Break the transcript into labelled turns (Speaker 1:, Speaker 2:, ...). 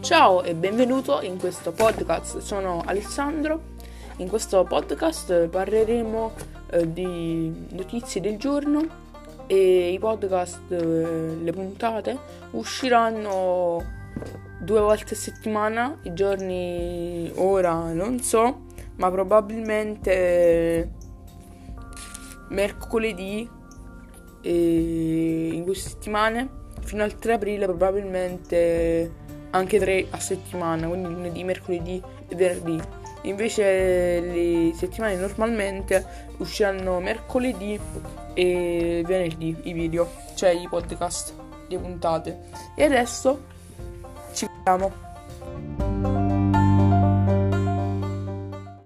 Speaker 1: Ciao e benvenuto in questo podcast, sono Alessandro. In questo podcast parleremo eh, di notizie del giorno e i podcast, eh, le puntate usciranno due volte a settimana, i giorni ora non so, ma probabilmente mercoledì e in due settimane fino al 3 aprile probabilmente anche tre a settimana, quindi lunedì, mercoledì e venerdì. Invece le settimane normalmente usciranno mercoledì e venerdì i video, cioè i podcast, le puntate. E adesso ci vediamo.